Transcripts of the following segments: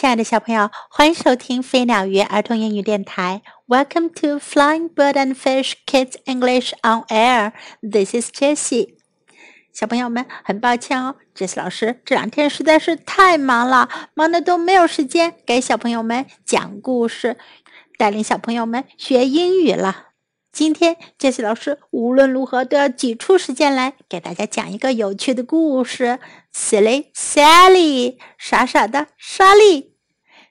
亲爱的小朋友，欢迎收听飞鸟鱼儿童英语电台。Welcome to Flying Bird and Fish Kids English on Air. This is Jessie. 小朋友们，很抱歉哦，Jessie 老师这两天实在是太忙了，忙的都没有时间给小朋友们讲故事，带领小朋友们学英语了。今天杰西老师无论如何都要挤出时间来给大家讲一个有趣的故事。Silly Sally，傻傻的莎莉。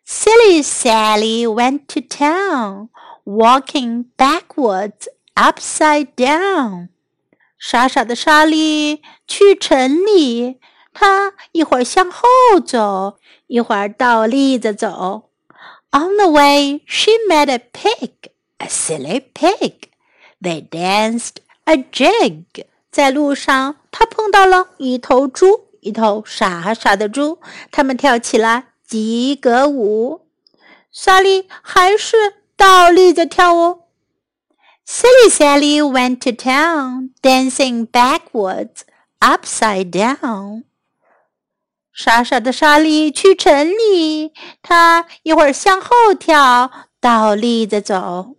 Silly Sally went to town, walking backwards, upside down。傻傻的莎莉去城里，她一会儿向后走，一会儿倒立着走。On the way, she met a pig, a silly pig. They danced a jig。在路上，他碰到了一头猪，一头傻傻的猪。他们跳起了吉格舞。莎莉还是倒立着跳哦。Silly Sally went to town, dancing backwards, upside down。傻傻的莎莉去城里，她一会儿向后跳，倒立着走。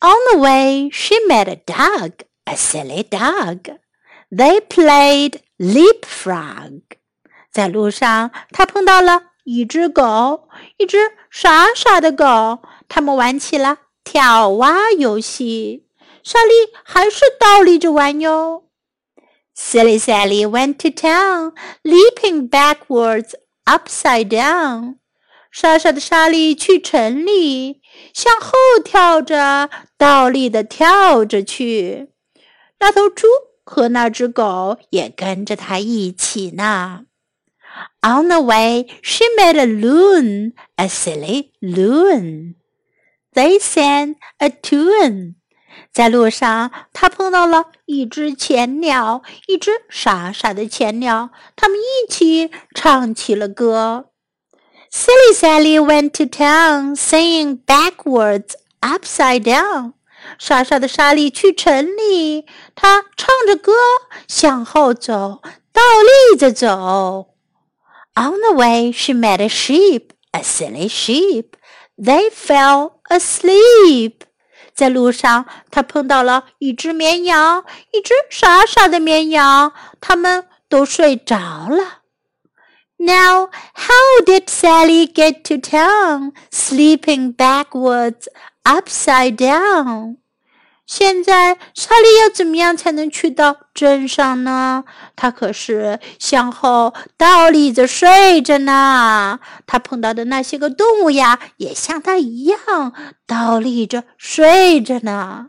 On the way, she met a dog, a silly dog. They played leapfrog. 在路上，她碰到了一只狗，一只傻傻的狗。他们玩起了跳蛙游戏。莎莉还是倒立着玩哟。Silly Sally went to town, leaping backwards, upside down. 傻傻的莎莉去城里，向后跳着，倒立的跳着去。那头猪和那只狗也跟着她一起呢。On the way, she met a loon, a silly loon. They sang a tune. 在路上，她碰到了一只浅鸟，一只傻傻的浅鸟，他们一起唱起了歌。Silly Sally went to town, singing backwards, upside down. 傻傻的莎莉去城里，她唱着歌，向后走，倒立着走。On the way, she met a sheep, a silly sheep. They fell asleep. 在路上，她碰到了一只绵羊，一只傻傻的绵羊，他们都睡着了。Now, how did Sally get to town, sleeping backwards, upside down? 现在莎莉要怎么样才能去到镇上呢？她可是向后倒立着睡着呢。她碰到的那些个动物呀，也像她一样倒立着睡着呢。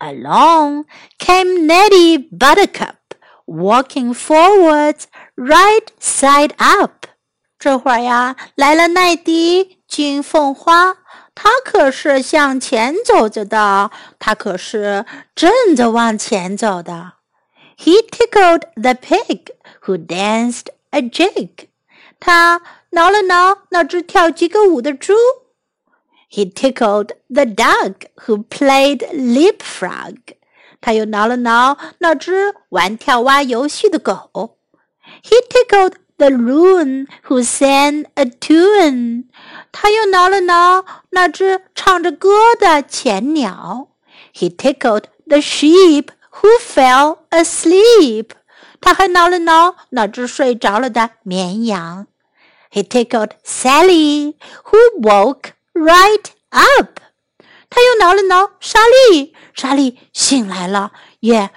Along came Neddy Buttercup walking forwards, right side up。这会儿呀，来了奈迪金凤花，他可是向前走着的，他可是正着往前走的。He tickled the pig who danced a jig。他挠了挠那只跳吉格舞的猪。He tickled the dog who played leapfrog。 他又挠了挠那只玩跳蛙游戏的狗。He tickled the loon who sang a tune。他又挠了挠那只唱着歌的浅鸟。He tickled the sheep who fell asleep。他还挠了挠那只睡着了的绵羊。He tickled Sally who woke right up。 挠了挠莎莉，莎莉醒来了，也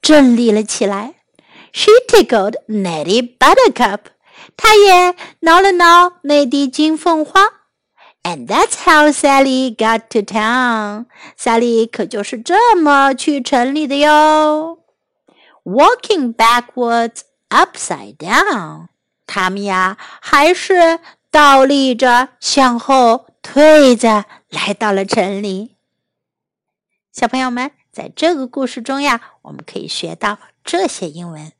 站立了起来。She tickled Nettie Buttercup，她也挠了挠内地金凤花。And that's how Sally got to town。萨莉可就是这么去城里的哟。Walking backwards, upside down，他们呀还是倒立着向后退着。来到了城里，小朋友们，在这个故事中呀，我们可以学到这些英文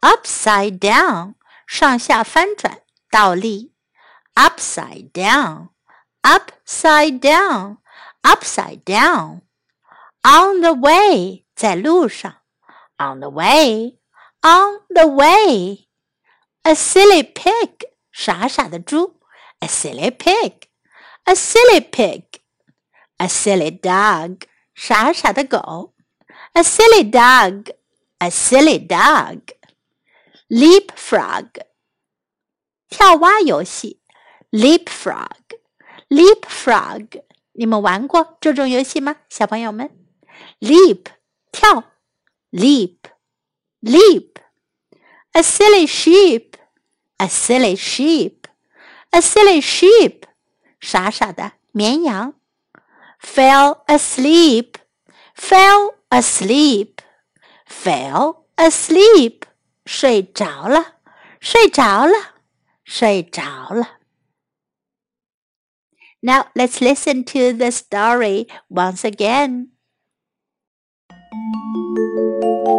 ：upside down，上下翻转，倒立；upside down，upside down，upside down；on the way，在路上；on the way，on the way；a silly pig，傻傻的猪 a silly pig, a silly pig, a silly dog, 傻傻的狗，a silly dog, a silly dog, leapfrog, 跳蛙游戏，leapfrog, leapfrog，你们玩过这种游戏吗，小朋友们？leap 跳，leap leap。A silly sheep, a silly sheep, a silly sheep，傻傻的绵羊。 Fell asleep, fell asleep, fell asleep，睡着了，睡着了，睡着了。Now let's listen to the story once again.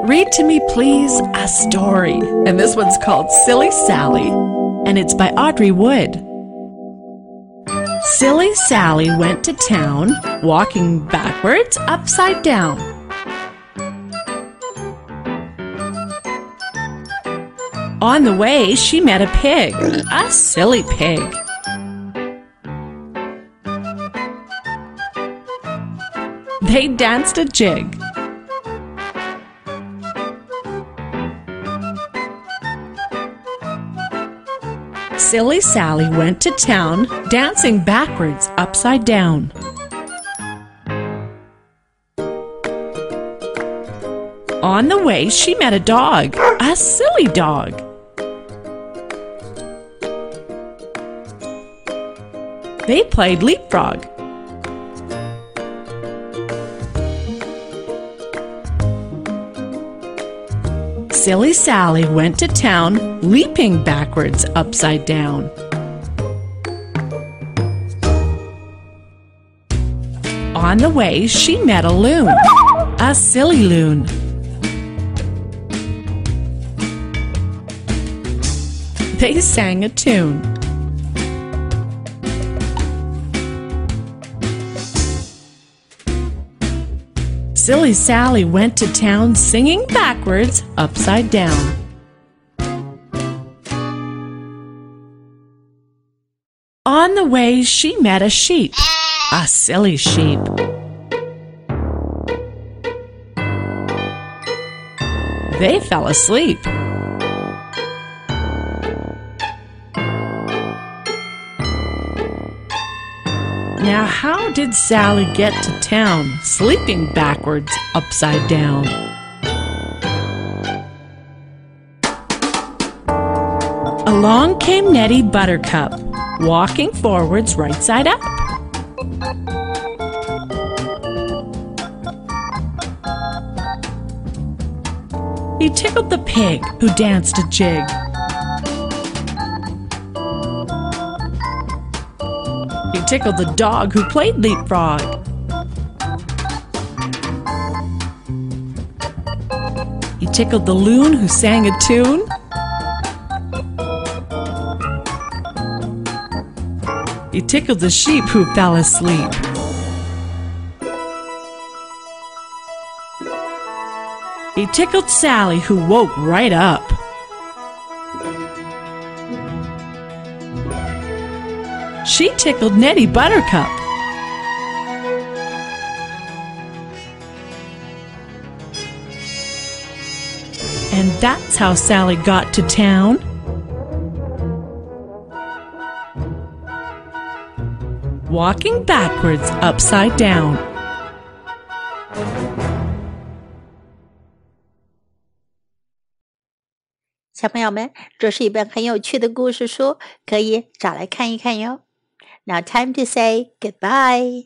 Read to me, please, a story. And this one's called Silly Sally, and it's by Audrey Wood. Silly Sally went to town, walking backwards, upside down. On the way, she met a pig, a silly pig. They danced a jig. Silly Sally went to town, dancing backwards, upside down. On the way, she met a dog, a silly dog. They played leapfrog. Silly Sally went to town, leaping backwards upside down. On the way, she met a loon, a silly loon. They sang a tune. Silly Sally went to town singing backwards, upside down. On the way, she met a sheep, a silly sheep. They fell asleep. Now, how did Sally get to town, sleeping backwards, upside down? Along came Neddy Buttercup, walking forwards, right side up. He tickled the pig, who danced a jig. He tickled the dog who played leapfrog. He tickled the loon who sang a tune. He tickled the sheep who fell asleep. He tickled Sally who woke right up. She tickled Neddy Buttercup. And that's how Sally got to town. Walking backwards upside down. 小朋友们，这是一本很有趣的故事书，可以找来看一看哟。Now, time to say goodbye.